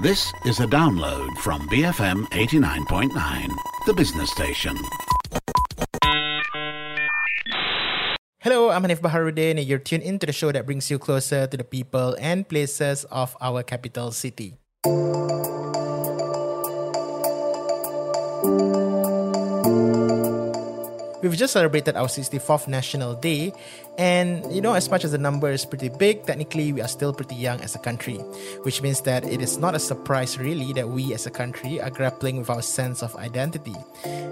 This is a download from BFM 89.9, the business station. Hello, I'm Hanif Baharuddin, and you're tuned into the show that brings you closer to the people and places of our capital city. We've just celebrated our 64th National Day, and you know, as much as the number is pretty big, technically we are still pretty young as a country, which means that it is not a surprise really that we as a country are grappling with our sense of identity.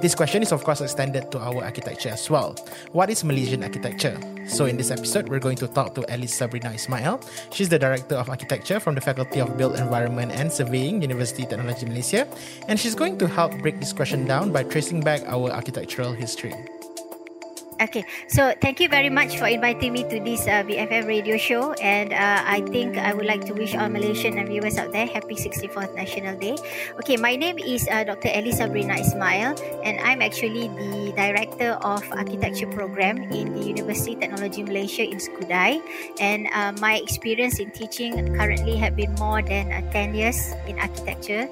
This question is, of course, extended to our architecture as well. What is Malaysian architecture? So, in this episode, we're going to talk to Alice Sabrina Ismail. She's the Director of Architecture from the Faculty of Built Environment and Surveying, University Technology Malaysia, and she's going to help break this question down by tracing back our architectural history. Okay, so thank you very much for inviting me to this uh, BFM radio show, and uh, I think I would like to wish all Malaysian and viewers out there happy 64th National Day. Okay, my name is uh, Dr. Alice Sabrina Ismail, and I'm actually the director of architecture program in the University Technology Malaysia in Skudai, and uh, my experience in teaching currently have been more than uh, 10 years in architecture,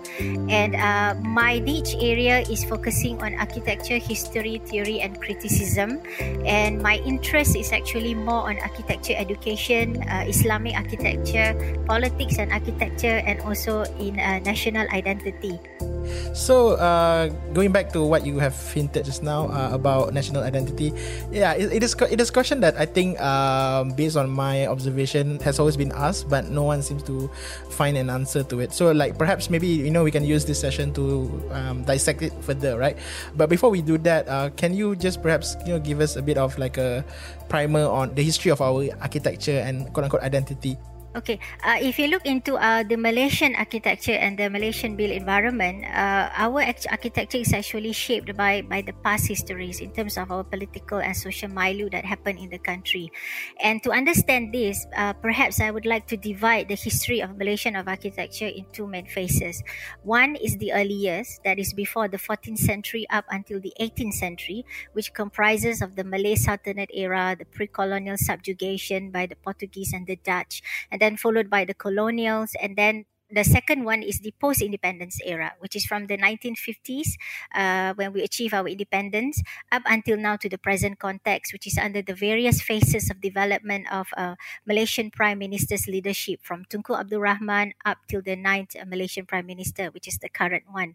and uh, my niche area is focusing on architecture history, theory, and criticism and my interest is actually more on architecture education, uh, Islamic architecture, politics and architecture, and also in uh, national identity. So, uh, going back to what you have hinted just now uh, about national identity, yeah, it, it is it is a question that I think, um, based on my observation, has always been asked, but no one seems to find an answer to it. So, like perhaps maybe you know we can use this session to um, dissect it further, right? But before we do that, uh, can you just perhaps you know give us a bit of like a primer on the history of our architecture and quote unquote identity? Okay, uh, if you look into uh, the Malaysian architecture and the Malaysian built environment, uh, our architecture is actually shaped by by the past histories in terms of our political and social milieu that happened in the country. And to understand this, uh, perhaps I would like to divide the history of Malaysian of architecture in two main phases. One is the early years, that is before the 14th century up until the 18th century, which comprises of the Malay Sultanate era, the pre-colonial subjugation by the Portuguese and the Dutch, and then followed by the colonials, and then the second one is the post independence era, which is from the 1950s uh, when we achieve our independence up until now to the present context, which is under the various phases of development of uh, Malaysian Prime Minister's leadership from Tunku Abdul Rahman up till the ninth Malaysian Prime Minister, which is the current one.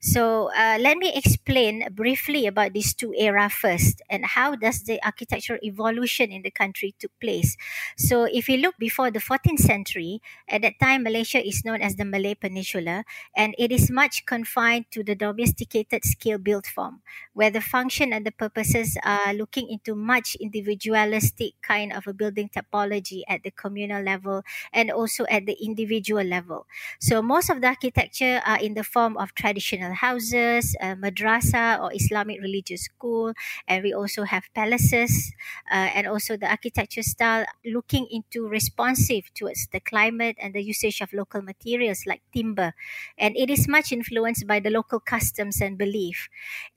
So uh, let me explain briefly about these two era first and how does the architectural evolution in the country took place. So if you look before the 14th century, at that time Malaysia is known as the Malay Peninsula, and it is much confined to the domesticated scale built form, where the function and the purposes are looking into much individualistic kind of a building typology at the communal level and also at the individual level. So most of the architecture are in the form of traditional houses, uh, madrasa or Islamic religious school, and we also have palaces, uh, and also the architecture style looking into responsive towards the climate and the usage of local materials materials like timber, and it is much influenced by the local customs and belief.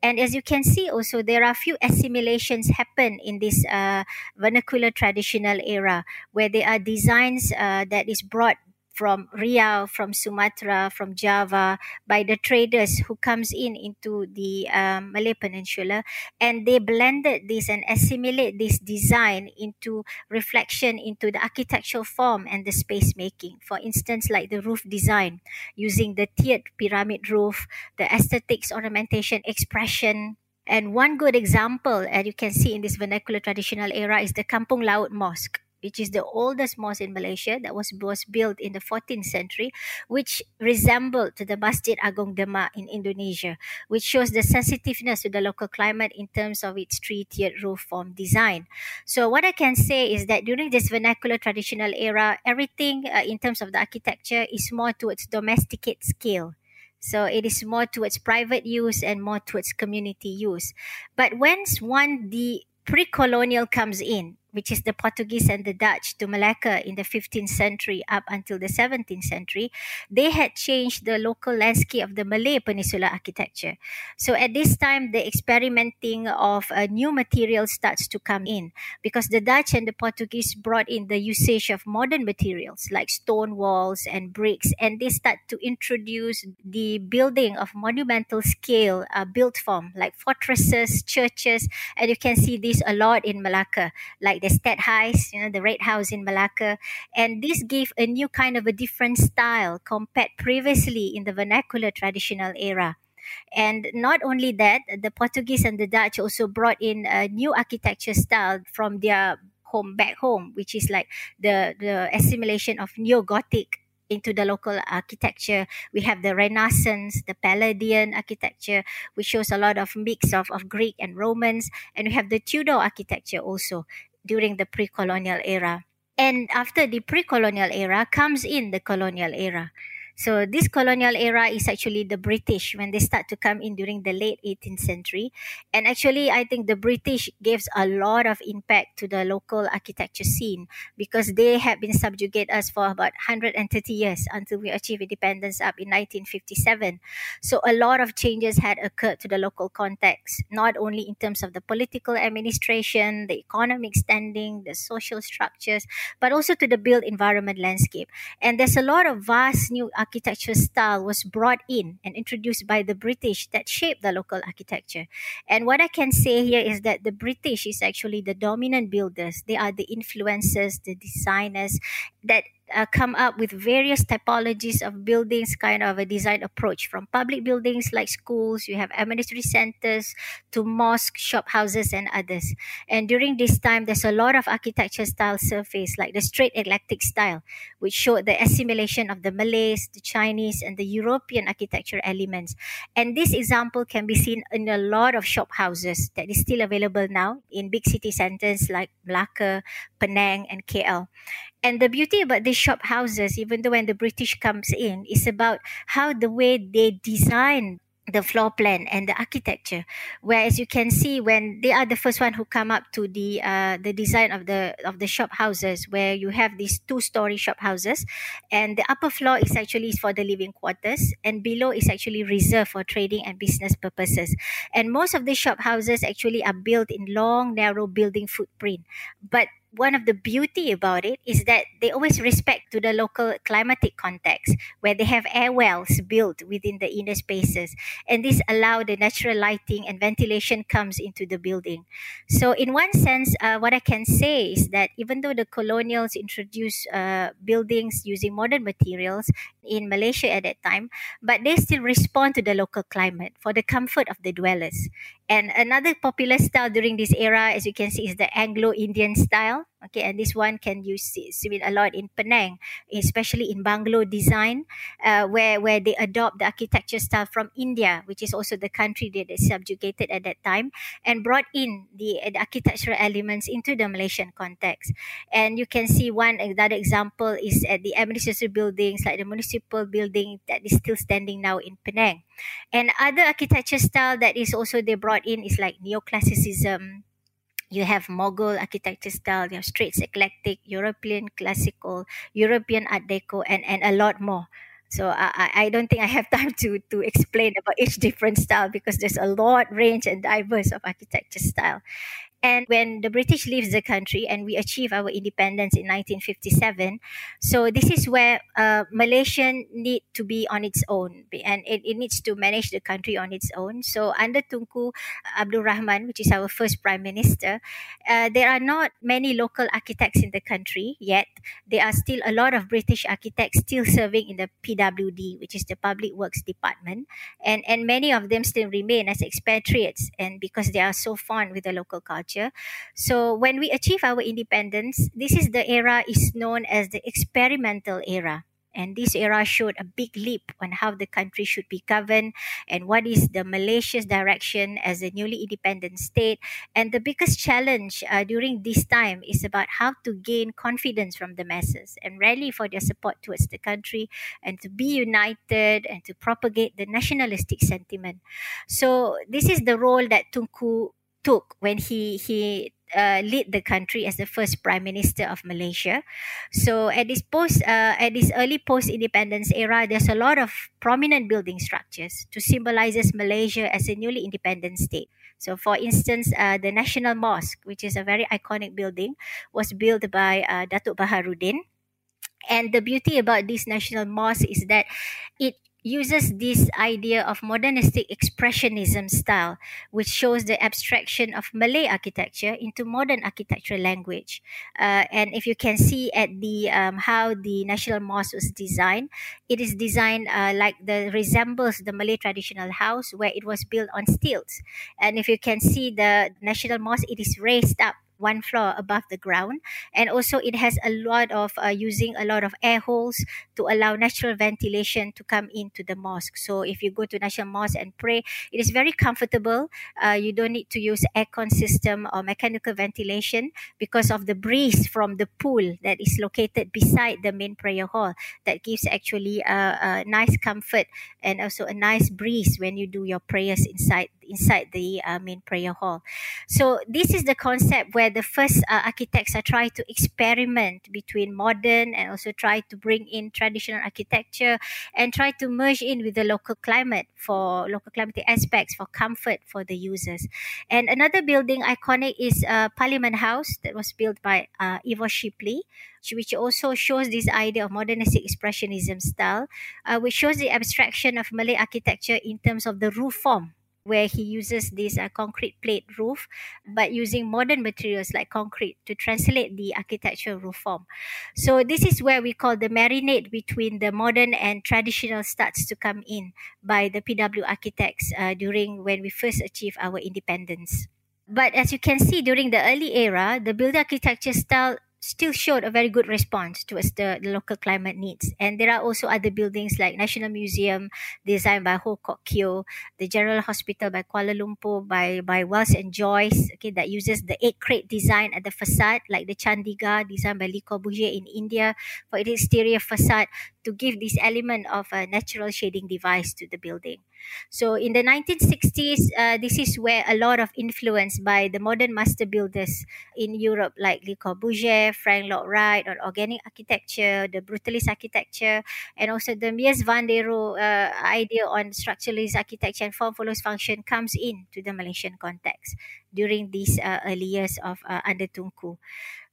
And as you can see, also there are few assimilations happen in this uh, vernacular traditional era, where there are designs uh, that is brought from Riau, from Sumatra, from Java, by the traders who comes in into the um, Malay Peninsula, and they blended this and assimilate this design into reflection into the architectural form and the space making. For instance, like the roof design, using the tiered pyramid roof, the aesthetics, ornamentation, expression, and one good example, as you can see in this vernacular traditional era, is the Kampung Laut Mosque which is the oldest mosque in Malaysia that was, was built in the 14th century, which resembled to the Masjid Agong Demak in Indonesia, which shows the sensitiveness to the local climate in terms of its three-tiered roof form design. So what I can say is that during this vernacular traditional era, everything uh, in terms of the architecture is more towards domesticate scale. So it is more towards private use and more towards community use. But once one the pre-colonial comes in which is the Portuguese and the Dutch, to Malacca in the 15th century up until the 17th century, they had changed the local landscape of the Malay Peninsula architecture. So at this time, the experimenting of uh, new materials starts to come in because the Dutch and the Portuguese brought in the usage of modern materials like stone walls and bricks, and they start to introduce the building of monumental scale uh, built form like fortresses, churches, and you can see this a lot in Malacca, like the Stadhuis, you know, the Red House in Malacca, and this gave a new kind of a different style compared previously in the vernacular traditional era. And not only that, the Portuguese and the Dutch also brought in a new architecture style from their home back home, which is like the the assimilation of neo Gothic into the local architecture. We have the Renaissance, the Palladian architecture, which shows a lot of mix of, of Greek and Romans. And we have the Tudor architecture also during the pre-colonial era. And after the pre-colonial era comes in the colonial era. So this colonial era is actually the British when they start to come in during the late 18th century. And actually, I think the British gives a lot of impact to the local architecture scene because they have been subjugate us for about 130 years until we achieve independence up in 1957. So a lot of changes had occurred to the local context, not only in terms of the political administration, the economic standing, the social structures, but also to the built environment landscape. And there's a lot of vast new architecture style was brought in and introduced by the British that shaped the local architecture. And what I can say here is that the British is actually the dominant builders. They are the influencers, the designers that uh, come up with various typologies of buildings kind of a design approach. From public buildings like schools you have administrative centers to mosque shop houses and others. And during this time there's a lot of architecture style surface like the Straits eclectic style which showed the assimilation of the malays the chinese and the european architecture elements. And this example can be seen in a lot of shop houses that is still available now in big city centers like Malacca, Penang and KL and the beauty about these shop houses, even though when the British comes in, is about how the way they design the floor plan and the architecture. Whereas you can see when they are the first one who come up to the uh, the design of the of the shop houses where you have these two story shop houses and the upper floor is actually for the living quarters and below is actually reserved for trading and business purposes. And most of the shop houses actually are built in long narrow building footprint. But one of the beauty about it is that they always respect to the local climatic context where they have air wells built within the inner spaces. And this allow the natural lighting and ventilation comes into the building. So in one sense uh, what i can say is that even though the colonials introduced uh, buildings using modern materials in malaysia at that time but they still respond to the local climate for the comfort of the dwellers and another popular style during this era, as you can see, is the Anglo-Indian style. Okay, and this one can you see, see a lot in Penang, especially in bungalow design, uh, where where they adopt the architecture style from India, which is also the country that they subjugated at that time, and brought in the, the architectural elements into the Malaysian context. And you can see one another example is at the administrative buildings, like the municipal building that is still standing now in Penang. And other architecture style that is also they brought in is like neoclassicism. You have Mughal architecture style, you have Straits eclectic, European classical, European Art Deco, and, and a lot more. So I, I don't think I have time to to explain about each different style because there's a lot range and diverse of architecture style. And when the British leaves the country and we achieve our independence in 1957, so this is where uh, Malaysia need to be on its own and it, it needs to manage the country on its own. So under Tunku Abdul Rahman, which is our first prime minister, uh, there are not many local architects in the country yet. There are still a lot of British architects still serving in the PWD, which is the Public Works Department, and and many of them still remain as expatriates, and because they are so fond with the local culture culture. So when we achieve our independence, this is the era is known as the experimental era. And this era showed a big leap on how the country should be governed and what is the Malaysia's direction as a newly independent state. And the biggest challenge uh, during this time is about how to gain confidence from the masses and rally for their support towards the country and to be united and to propagate the nationalistic sentiment. So this is the role that Tunku took when he he uh, lead the country as the first prime minister of Malaysia. So at this post, uh, at this early post-independence era, there's a lot of prominent building structures to symbolizes Malaysia as a newly independent state. So, for instance, uh, the National Mosque, which is a very iconic building, was built by uh, Datuk Baharudin. And the beauty about this National Mosque is that it uses this idea of modernistic expressionism style, which shows the abstraction of Malay architecture into modern architectural language. Uh, and if you can see at the um, how the National Mosque was designed, it is designed uh, like the resembles the Malay traditional house where it was built on stilts. And if you can see the National Mosque, it is raised up one floor above the ground. And also it has a lot of uh, using a lot of air holes to allow natural ventilation to come into the mosque. So if you go to national mosque and pray it is very comfortable. Uh, you don't need to use aircon system or mechanical ventilation because of the breeze from the pool that is located beside the main prayer hall that gives actually a, a nice comfort and also a nice breeze when you do your prayers inside inside the uh, main prayer hall. So this is the concept where the first uh, architects are trying to experiment between modern and also try to bring in traditional architecture and try to merge in with the local climate for local climatic aspects for comfort for the users. And another building iconic is uh, Parliament House that was built by uh, Ivor Shipley which also shows this idea of modernistic expressionism style, uh, which shows the abstraction of Malay architecture in terms of the roof form where he uses this uh, concrete plate roof but using modern materials like concrete to translate the architectural roof form. So this is where we call the marinade between the modern and traditional starts to come in by the pw architects uh, during when we first achieved our independence. But as you can see during the early era the building architecture style still showed a very good response towards the, the local climate needs. And there are also other buildings like National Museum, designed by Ho Kok Kyo, the General Hospital by Kuala Lumpur by, by Wells and Joyce, okay, that uses the egg crate design at the facade, like the Chandigarh, designed by Le Corbusier in India for its exterior facade to give this element of a natural shading device to the building. So in the 1960s, uh, this is where a lot of influence by the modern master builders in Europe, like Le Corbusier, Frank Lloyd Wright, on organic architecture, the brutalist architecture, and also the Mies van der Rohe uh, idea on structuralist architecture and form follows function comes in to the Malaysian context during these uh, early years of uh, under Tunku.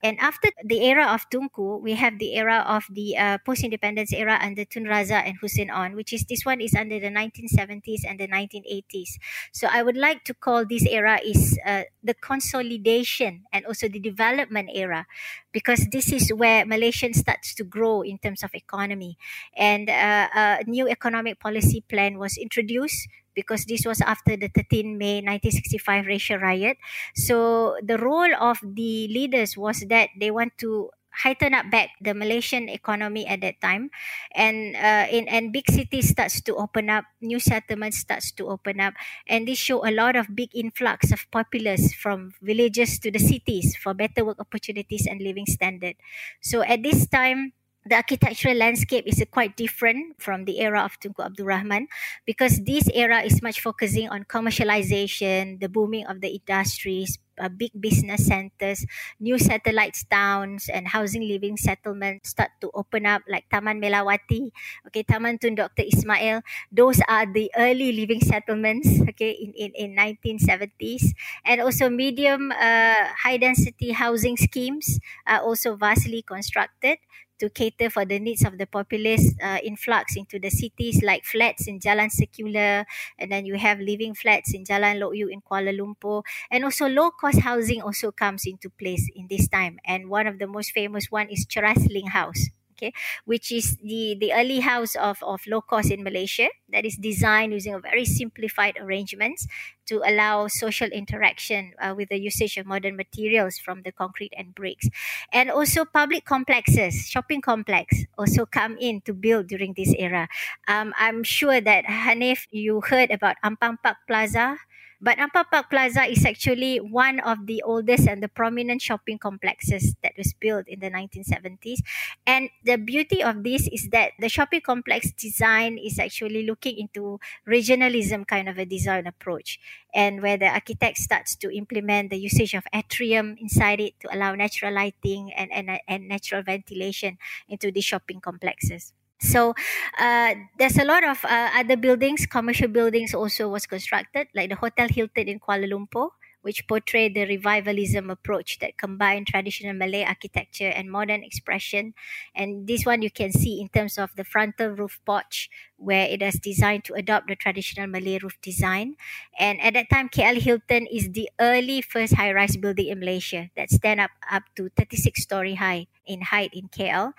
And after the era of Tunku, we have the era of the uh, post-independence era under Tun Razak and Hussein Onn, which is this one is under the 1970s and the 1980s. So I would like to call this era is uh, the consolidation and also the development era, because this is where Malaysia starts to grow in terms of economy, and uh, a new economic policy plan was introduced because this was after the 13 May 1965 racial riot. So the role of the leaders was that they want to heighten up back the Malaysian economy at that time, and uh, in and big cities starts to open up, new settlements starts to open up, and this show a lot of big influx of populace from villages to the cities for better work opportunities and living standard. So at this time the architectural landscape is quite different from the era of Tunku Abdul Rahman because this era is much focusing on commercialization, the booming of the industries, uh, big business centers, new satellite towns, and housing living settlements start to open up, like Taman Melawati, okay, Taman Tun Dr. Ismail. Those are the early living settlements, okay, in, in, in 1970s. And also medium uh, high density housing schemes are also vastly constructed to cater for the needs of the populace uh, influx into the cities like flats in Jalan Secular and then you have living flats in Jalan Lok Yew in Kuala Lumpur. And also low cost housing also comes into place in this time. And one of the most famous one is Ling House okay, which is the, the early house of, of low cost in Malaysia that is designed using a very simplified arrangements to allow social interaction uh, with the usage of modern materials from the concrete and bricks. And also public complexes, shopping complex also come in to build during this era. Um, I'm sure that Hanif, you heard about Ampang Park Plaza But Ampang Park Plaza is actually one of the oldest and the prominent shopping complexes that was built in the 1970s. And the beauty of this is that the shopping complex design is actually looking into regionalism kind of a design approach and where the architect starts to implement the usage of atrium inside it to allow natural lighting and, and, and natural ventilation into the shopping complexes. So uh, there's a lot of uh, other buildings, commercial buildings also was constructed, like the Hotel Hilton in Kuala Lumpur, which portray the revivalism approach that combine traditional Malay architecture and modern expression. And this one you can see in terms of the frontal roof porch, where it is designed to adopt the traditional Malay roof design. And at that time, KL Hilton is the early first high-rise building in Malaysia that stand up up to 36 story high in height in KL.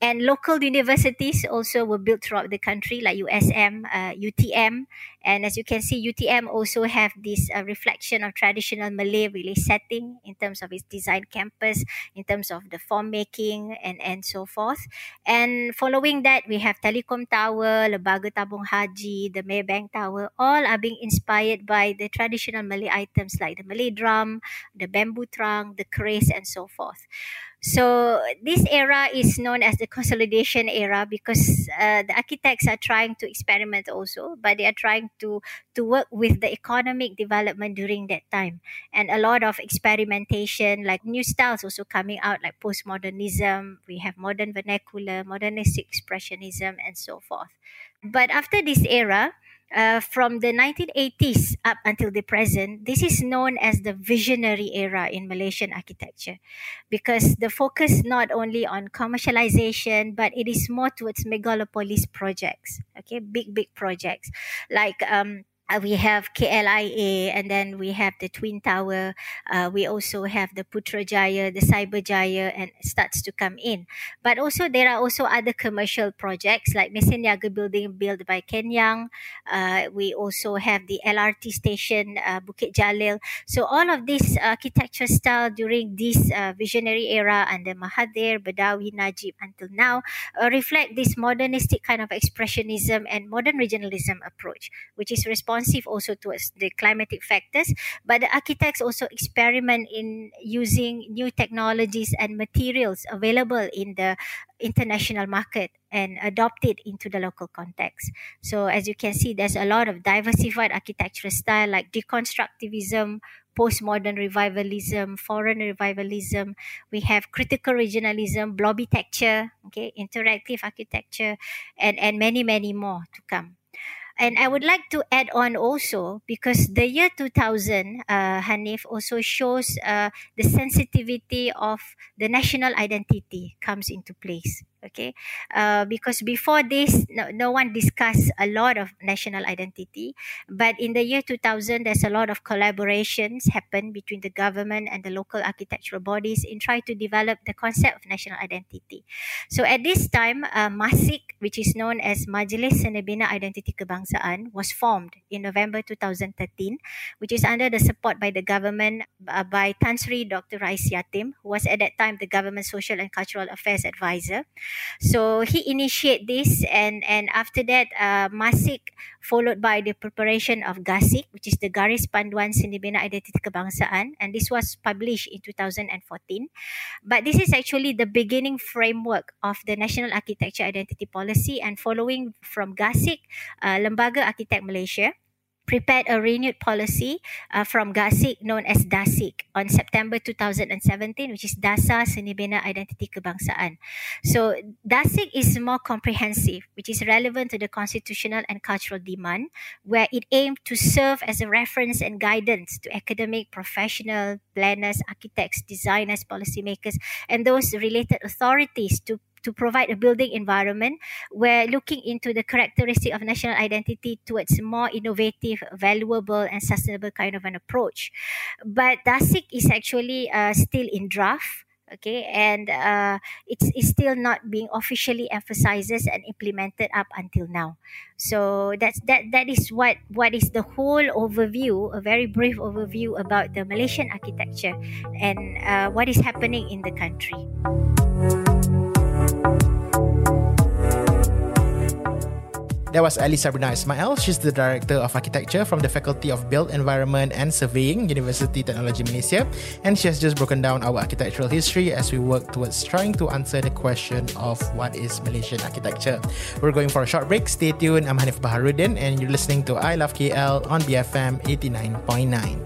And local universities also were built throughout the country, like USM, uh, UTM. And as you can see, UTM also have this uh, reflection of traditional Malay really setting in terms of its design campus, in terms of the form making and, and so forth. And following that, we have Telecom Tower, Lembaga Tabung Haji, the Maybank Tower, all are being inspired by the traditional Malay items like the Malay drum, the bamboo trunk, the keris, and so forth. So this era is known as the consolidation era because uh, the architects are trying to experiment also, but they are trying to to work with the economic development during that time, and a lot of experimentation, like new styles also coming out, like postmodernism. We have modern vernacular, modernistic expressionism, and so forth. But after this era, uh, from the 1980s up until the present, this is known as the visionary era in Malaysian architecture because the focus not only on commercialization, but it is more towards megalopolis projects, okay, big, big projects. Like um, uh, we have KLIA and then we have the Twin Tower. Uh, we also have the Putrajaya, the Cyberjaya, and starts to come in. But also there are also other commercial projects like Mesiniaga building built by Ken Yeang. Uh, we also have the LRT station, uh, Bukit Jalil. So all of this architecture style during this uh, visionary era under Mahathir, Badawi, Najib until now reflect this modernistic kind of expressionism and modern regionalism approach, which is responsible responsive also towards the climatic factors but the architects also experiment in using new technologies and materials available in the international market and adopt it into the local context so as you can see there's a lot of diversified architectural style like deconstructivism postmodern revivalism, foreign revivalism. We have critical regionalism, blobitecture, okay, interactive architecture, and, and many, many more to come. And I would like to add on also because the year 2000, uh, Hanif also shows uh, the sensitivity of the national identity comes into place okay uh, because before this no, no one discussed a lot of national identity but in the year 2000 there's a lot of collaborations happen between the government and the local architectural bodies in trying to develop the concept of national identity so at this time uh, MASIK which is known as Majlis Seni Bina Identiti Kebangsaan was formed in November 2013 which is under the support by the government uh, by Tan Sri Dr. Rais Yatim who was at that time the government social and cultural affairs advisor so he initiate this and and after that uh, Masik followed by the preparation of GASIK which is the Garis Panduan Seni Bina Identiti Kebangsaan. And this was published in 2014 but this is actually the beginning framework of the National Architecture Identity Policy and following from GASIK uh, Lembaga Arkitek Malaysia prepared a renewed policy uh, from GASIK known as DASIK on September 2017, which is Dasar Seni Bina Identiti Kebangsaan. So DASIK is more comprehensive, which is relevant to the constitutional and cultural demand, where it aimed to serve as a reference and guidance to academic, professional, planners, architects, designers, policymakers, and those related authorities to to provide a building environment where looking into the characteristic of national identity towards more innovative, valuable, and sustainable kind of an approach. But DASIK is actually uh, still in draft okay? And uh, it's, it's still not being officially emphasizes and implemented up until now. So that's that that is what what is the whole overview a very brief overview about the malaysian architecture and uh, what is happening in the country That was Alice Sabrina Ismail. She's the Director of Architecture from the Faculty of Built Environment and Surveying, University Technology Malaysia. And she has just broken down our architectural history as we work towards trying to answer the question of what is Malaysian architecture. We're going for a short break. Stay tuned. I'm Hanif Baharuddin and you're listening to I Love KL on BFM 89.9.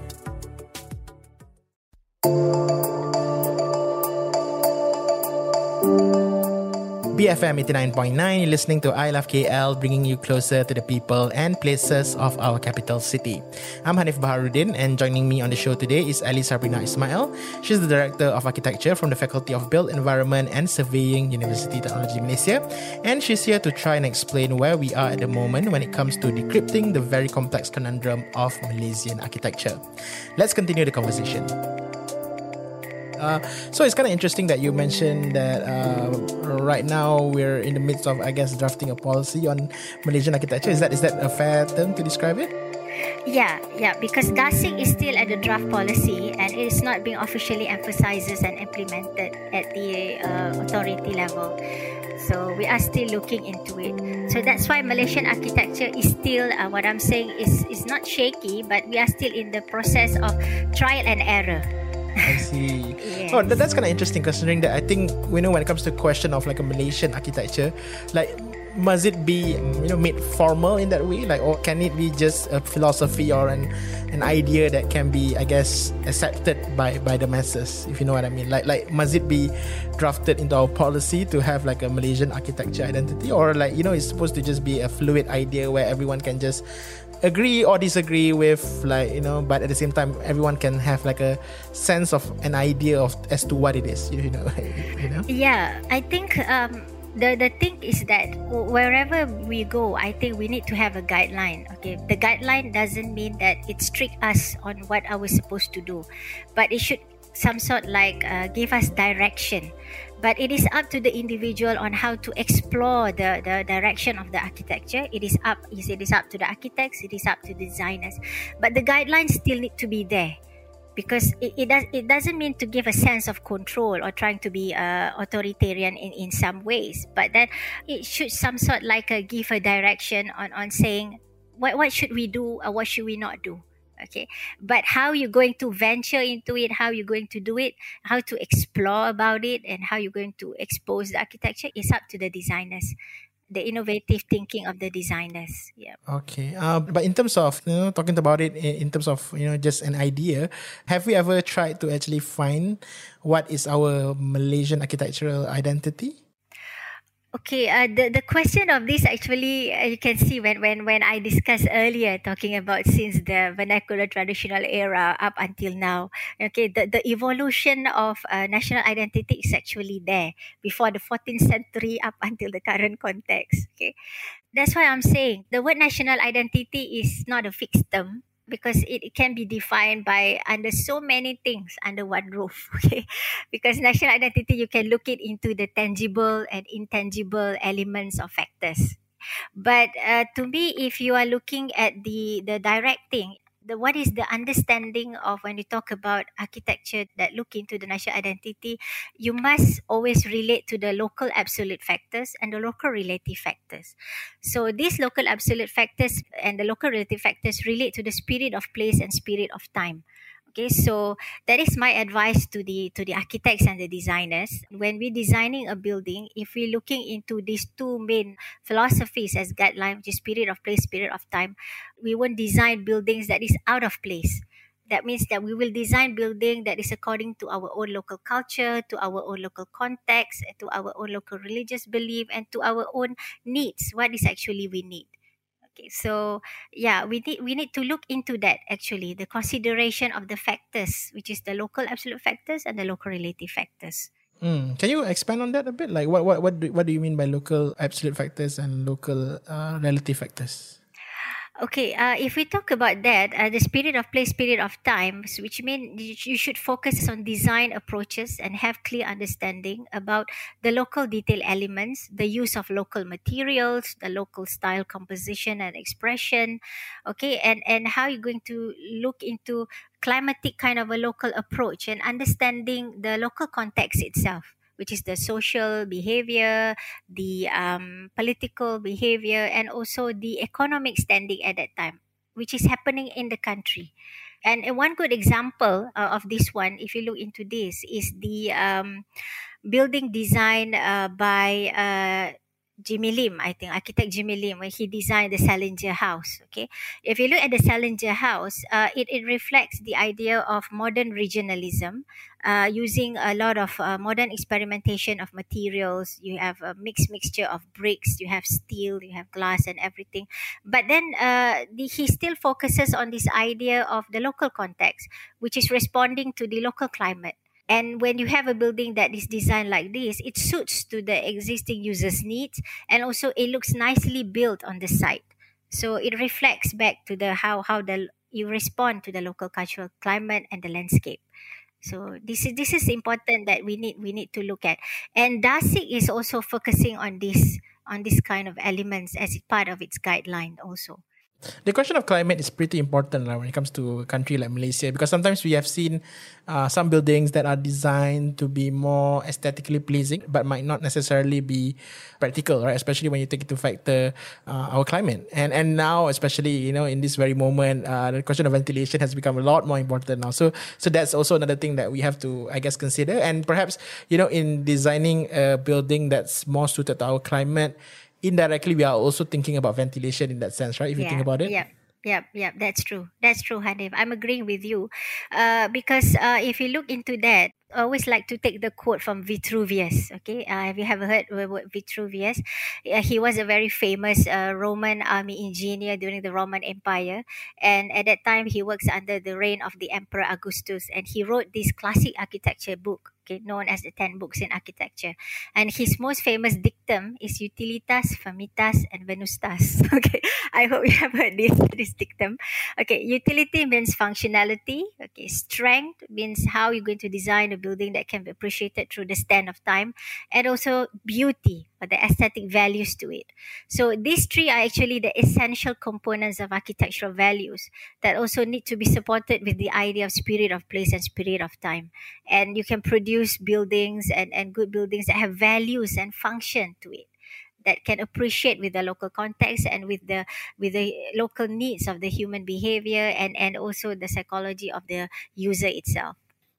BFM 89.9, you're listening to I Love KL, bringing you closer to the people and places of our capital city. I'm Hanif Baharuddin, and joining me on the show today is Alice Sabrina Ismail. She's the Director of Architecture from the Faculty of Built Environment and Surveying, University Technology Malaysia, and she's here to try and explain where we are at the moment when it comes to decrypting the very complex conundrum of Malaysian architecture. Let's continue the conversation. Uh, so it's kind of interesting that you mentioned that uh, right now we're in the midst of, I guess, drafting a policy on Malaysian architecture. Is that is that a fair term to describe it? Yeah, yeah, because DASIK is still at the draft policy and it is not being officially emphasized and implemented at the uh, authority level. So we are still looking into it. So that's why Malaysian architecture is still, uh, what I'm saying is, is not shaky, but we are still in the process of trial and error. I see. yes. Oh, that, that's kind of interesting considering that I think you know when it comes to question of like a Malaysian architecture, like must it be you know made formal in that way, like or can it be just a philosophy or an an idea that can be I guess accepted by by the masses, if you know what I mean. Like like must it be drafted into our policy to have like a Malaysian architecture identity, or like you know it's supposed to just be a fluid idea where everyone can just agree or disagree with like you know but at the same time everyone can have like a sense of an idea of as to what it is you know you know? Yeah i think um the the thing is that wherever we go i think we need to have a guideline okay? The guideline doesn't mean that it strict us on what are we supposed to do but it should some sort like uh, give us direction but it is up to the individual on how to explore the, the direction of the architecture. It is up it is up to the architects it is up to the designers. But the guidelines still need to be there. Because it, it does it doesn't mean to give a sense of control or trying to be uh, authoritarian in, in some ways. But that it should some sort like a give a direction on on saying what what should we do or what should we not do okay. But how you're going to venture into it how you're going to do it how to explore about it and how you're going to expose the architecture is up to the designers the innovative thinking of the designers. Yeah. Okay. Uh, but in terms of you know talking about it in terms of you know just an idea have we ever tried to actually find what is our malaysian architectural identity Okay, uh, the the question of this actually uh, you can see when when when I discussed earlier talking about since the vernacular traditional era up until now. Okay, the the evolution of uh, national identity is actually there before the 14th century up until the current context. Okay, that's why I'm saying the word national identity is not a fixed term because it can be defined by under so many things under one roof okay? Because national identity you can look it into the tangible and intangible elements or factors. But uh, to me if you are looking at the the direct thing the what is the understanding of when you talk about architecture that look into the national identity you must always relate to the local absolute factors and the local relative factors. So these local absolute factors and the local relative factors relate to the spirit of place and spirit of time okay so that is my advice to the to the architects and the designers. When we're designing a building if we're looking into these two main philosophies as guideline which is spirit of place spirit of time we won't design buildings that is out of place. That means that we will design building that is according to our own local culture to our own local context to our own local religious belief and to our own needs what is actually we need Okay, so yeah, we need we need to look into that actually the consideration of the factors, which is the local absolute factors and the local relative factors. Mm. Can you expand on that a bit? Like what what what do, what do you mean by local absolute factors and local uh, relative factors? Okay, uh, if we talk about that, uh, the spirit of place, spirit of time, which means you should focus on design approaches and have clear understanding about the local detail elements, the use of local materials, the local style composition and expression, okay, and, and how you're going to look into climatic kind of a local approach and understanding the local context itself which is the social behavior, the um, political behavior, and also the economic standing at that time, which is happening in the country. And one good example uh, of this one, if you look into this, is the um, building design uh, by uh, Jimmy Lim, I think, architect Jimmy Lim, when he designed the Salinger House. Okay, if you look at the Salinger House, uh, it, it reflects the idea of modern regionalism, uh, using a lot of uh, modern experimentation of materials. You have a mixed mixture of bricks, you have steel, you have glass, and everything. But then uh, the, he still focuses on this idea of the local context, which is responding to the local climate and when you have a building that is designed like this it suits to the existing users needs and also it looks nicely built on the site. So it reflects back to the how how the you respond to the local cultural climate and the landscape. So this is this is important that we need we need to look at. And dasik is also focusing on this on this kind of elements as part of its guideline also the question of climate is pretty important like, when it comes to a country like Malaysia because sometimes we have seen uh, some buildings that are designed to be more aesthetically pleasing but might not necessarily be practical, right? Especially when you take into factor uh, our climate. And and now, especially you know in this very moment, uh, the question of ventilation has become a lot more important now. So so that's also another thing that we have to, I guess, consider. And perhaps you know in designing a building that's more suited to our climate indirectly we are also thinking about ventilation in that sense, right? If you think about it. Yeah. Yeah, yeah, that's true. That's true, Hanif. I'm agreeing with you. Uh, because uh, if you look into that, always like to take the quote from Vitruvius. Okay, uh, have you ever heard word Vitruvius? He was a very famous uh, Roman army engineer during the Roman Empire, and at that time he works under the reign of the Emperor Augustus, and he wrote this classic architecture book okay, known as the 10 books in architecture. And his most famous dictum is Utilitas, Firmitas, and Venustas. Okay, I hope you have heard this, this dictum. Okay, utility means functionality. Okay, strength means how you're going to design building that can be appreciated through the stand of time. And also beauty, or the aesthetic values to it. So these three are actually the essential components of architectural values that also need to be supported with the idea of spirit of place and spirit of time. And you can produce buildings and, and good buildings that have values and function to it that can appreciate with the local context and with the with the local needs of the human behavior and and also the psychology of the user itself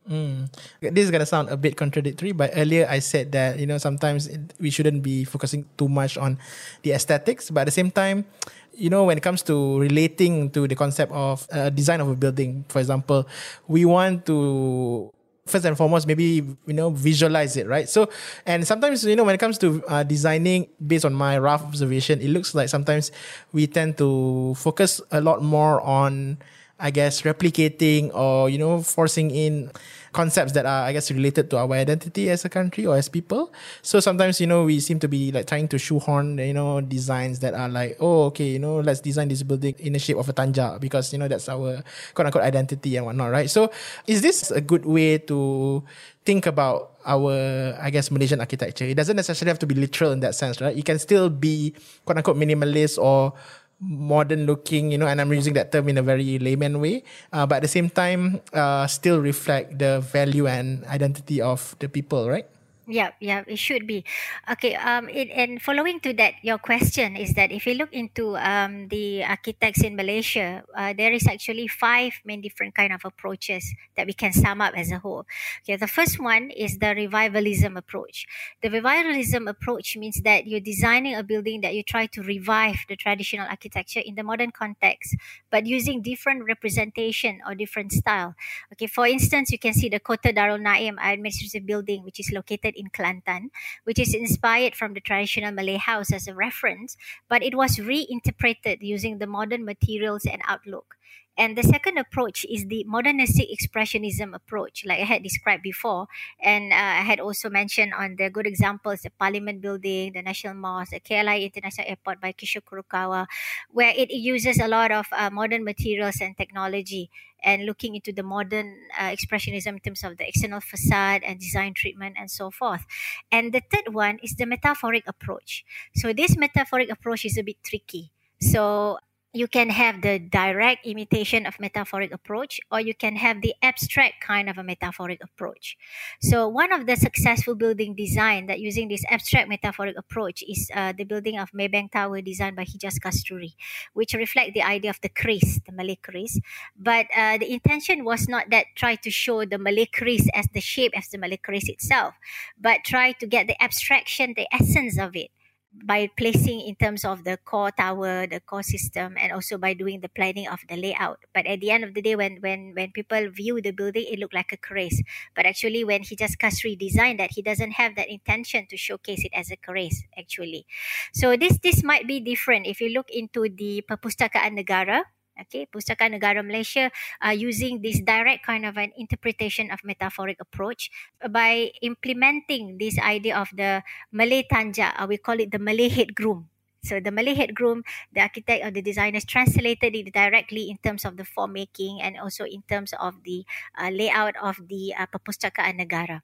Mm. This is gonna sound a bit contradictory, but earlier I said that you know sometimes we shouldn't be focusing too much on the aesthetics, but at the same time, you know when it comes to relating to the concept of uh, design of a building, for example, we want to first and foremost maybe you know visualize it right so and sometimes you know when it comes to uh, designing based on my rough observation it looks like sometimes we tend to focus a lot more on I guess replicating or you know forcing in concepts that are I guess related to our identity as a country or as people. So sometimes you know we seem to be like trying to shoehorn you know designs that are like oh okay you know let's design this building in the shape of a tanja because you know that's our quote unquote identity and whatnot right. So is this a good way to think about our I guess Malaysian architecture? It doesn't necessarily have to be literal in that sense right. It can still be quote unquote minimalist or modern looking, you know, and I'm using that term in a very layman way, uh, but at the same time, uh, still reflect the value and identity of the people, right? Yeah, yeah, it should be. Okay, um, it, and following to that, your question is that if you look into um, the architects in Malaysia, uh, there is actually five main different kind of approaches that we can sum up as a whole. Okay, the first one is the revivalism approach. The revivalism approach means that you're designing a building that you try to revive the traditional architecture in the modern context, but using different representation or different style. Okay, for instance, you can see the Kota Darul Naim administrative building, which is located in Kelantan, which is inspired from the traditional Malay house as a reference, but it was reinterpreted using the modern materials and outlook. And the second approach is the modernistic expressionism approach, like I had described before. And uh, I had also mentioned on the good examples the Parliament Building, the National Mosque, the KLIA International Airport by Kisho Kurokawa, where it uses a lot of uh, modern materials and technology and looking into the modern uh, expressionism in terms of the external facade and design treatment and so forth. And the third one is the metaphoric approach. So this metaphoric approach is a bit tricky. So you can have the direct imitation of metaphoric approach or you can have the abstract kind of a metaphoric approach. So one of the successful building design that using this abstract metaphoric approach is uh, the building of maybank tower designed by hijjas kasturi which reflect the idea of the kris the malay kris but uh, the intention was not that try to show the malay kris as the shape as the malay kris itself but try to get the abstraction the essence of it by placing in terms of the core tower, the core system, and also by doing the planning of the layout. But at the end of the day, when when when people view the building, it looked like a kris. But actually, when Hijjas Kasturi designed that, he doesn't have that intention to showcase it as a kris Actually, so this this might be different if you look into the Perpustakaan Negara okay Pustakaan Negara Malaysia are using this direct kind of an interpretation of metaphoric approach by implementing this idea of the Malay tanja uh, we call it the Malay head groom so the Malay head groom, the architect or the designers translated it directly in terms of the form making and also in terms of the uh, layout of the uh, Perpustakaan Negara.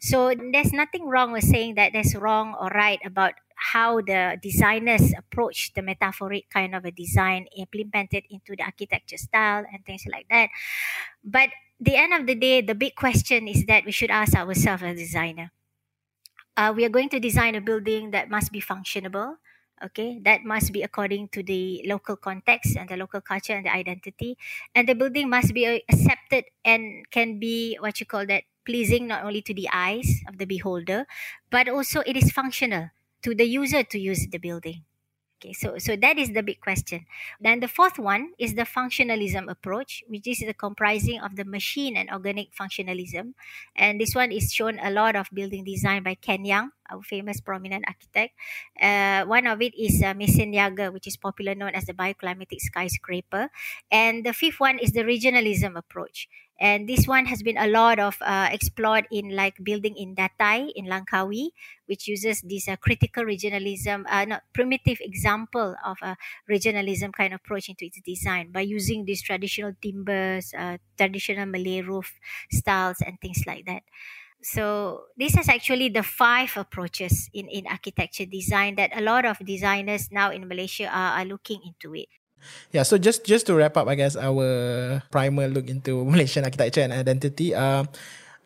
So there's nothing wrong with saying that there's wrong or right about how the designers approach the metaphoric kind of a design implemented into the architecture style and things like that. But the end of the day, the big question is that we should ask ourselves as a designer. Uh, we are going to design a building that must be functionable okay that must be according to the local context and the local culture and the identity. And the building must be accepted and can be what you call that pleasing not only to the eyes of the beholder but also it is functional to the user to use the building Okay, so so that is the big question. Then the fourth one is the functionalism approach, which is the comprising of the machine and organic functionalism. And this one is shown a lot of building design by Ken Yeang, our famous prominent architect. Uh, one of it is uh, Mesiniaga, which is popular known as the bioclimatic skyscraper. And the fifth one is the regionalism approach and this one has been a lot of uh, explored in like building in Datai in Langkawi, which uses this uh, critical regionalism, uh, not primitive example of a regionalism kind of approach into its design by using these traditional timbers, uh, traditional Malay roof styles, and things like that. So this is actually the five approaches in, in architecture design that a lot of designers now in Malaysia are, are looking into it. Yeah, so just just to wrap up, I guess our primer look into Malaysian architecture and identity. Uh,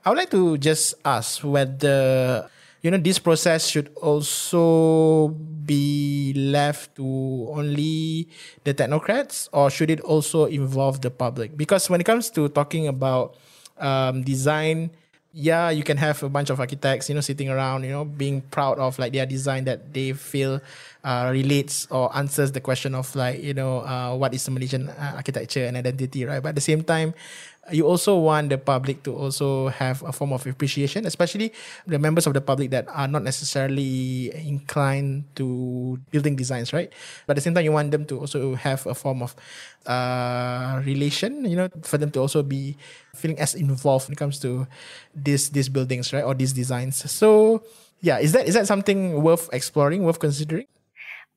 I would like to just ask whether you know this process should also be left to only the technocrats, or should it also involve the public? Because when it comes to talking about um, design yeah, you can have a bunch of architects, you know, sitting around, you know, being proud of like their design that they feel uh, relates or answers the question of like, you know, uh, what is Malaysian uh, architecture and identity, right? But at the same time, you also want the public to also have a form of appreciation, especially the members of the public that are not necessarily inclined to building designs, right? But at the same time, you want them to also have a form of uh, relation, you know, for them to also be feeling as involved when it comes to these these buildings, right, or these designs. So, yeah, is that is that something worth exploring, worth considering?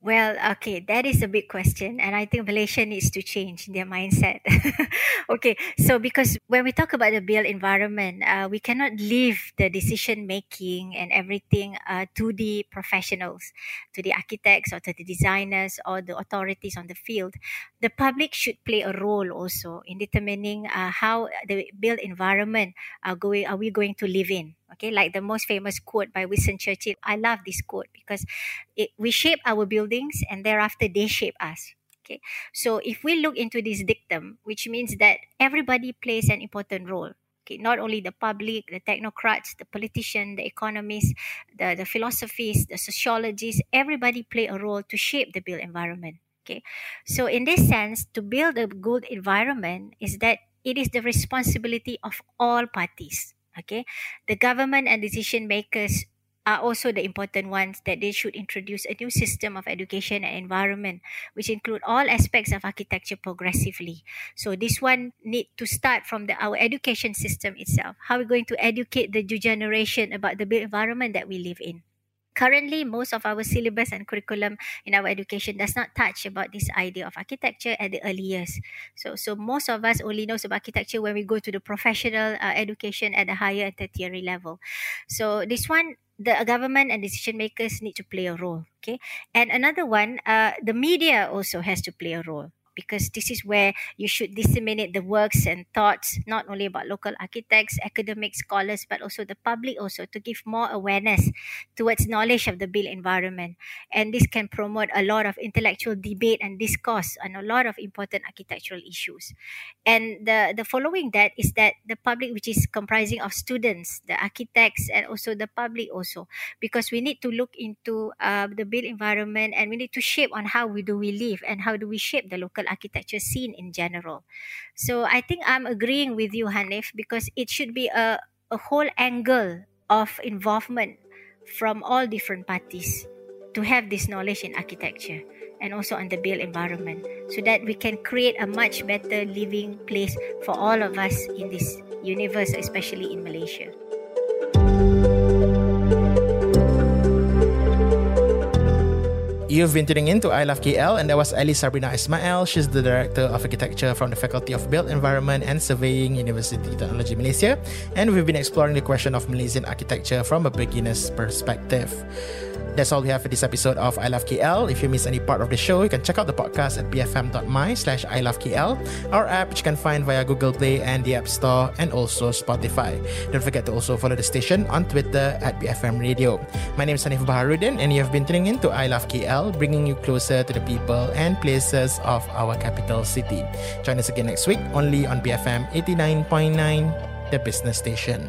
Well, okay, that is a big question, and I think Malaysia needs to change their mindset. okay, so because when we talk about the built environment, uh, we cannot leave the decision making and everything uh, to the professionals, to the architects or to the designers or the authorities on the field. The public should play a role also in determining uh, how the built environment are going. Are we going to live in? Okay, like the most famous quote by Winston Churchill. I love this quote because it, we shape our buildings and thereafter they shape us. Okay, so if we look into this dictum, which means that everybody plays an important role. Okay, not only the public, the technocrats, the politicians, the economists, the, the philosophies, the sociologists, everybody play a role to shape the built environment. Okay, so in this sense, to build a good environment is that it is the responsibility of all parties okay? The government and decision makers are also the important ones that they should introduce a new system of education and environment which include all aspects of architecture progressively. So this one need to start from the our education system itself. How we're going to educate the new generation about the built environment that we live in currently most of our syllabus and curriculum in our education does not touch about this idea of architecture at the early years. So so most of us only knows about architecture when we go to the professional uh, education at the higher and tertiary level. So this one the government and decision makers need to play a role okay? And another one uh, the media also has to play a role because this is where you should disseminate the works and thoughts not only about local architects, academic scholars, but also the public also to give more awareness towards knowledge of the built environment. And this can promote a lot of intellectual debate and discourse on a lot of important architectural issues. And the, the following that is that the public, which is comprising of students, the architects, and also the public also, because we need to look into uh, the built environment and we need to shape on how we do we live and how do we shape the local architecture scene in general. So I think I'm agreeing with you, Hanif, because it should be a, a whole angle of involvement from all different parties to have this knowledge in architecture and also on the built environment so that we can create a much better living place for all of us in this universe, especially in Malaysia. You've been tuning in to I Love KL, and that was Alice Sabrina Ismail. She's the Director of Architecture from the Faculty of Built Environment and Surveying, University Technology Malaysia. And we've been exploring the question of Malaysian architecture from a beginner's perspective. That's all we have for this episode of I Love KL. If you miss any part of the show, you can check out the podcast at bfm.my slash I Love KL, our app which you can find via Google Play and the App Store, and also Spotify. Don't forget to also follow the station on Twitter at BFM Radio. My name is Hanif Baharudin, and you have been tuning in to I Love KL, bringing you closer to the people and places of our capital city. Join us again next week, only on BFM 89.9, the business station.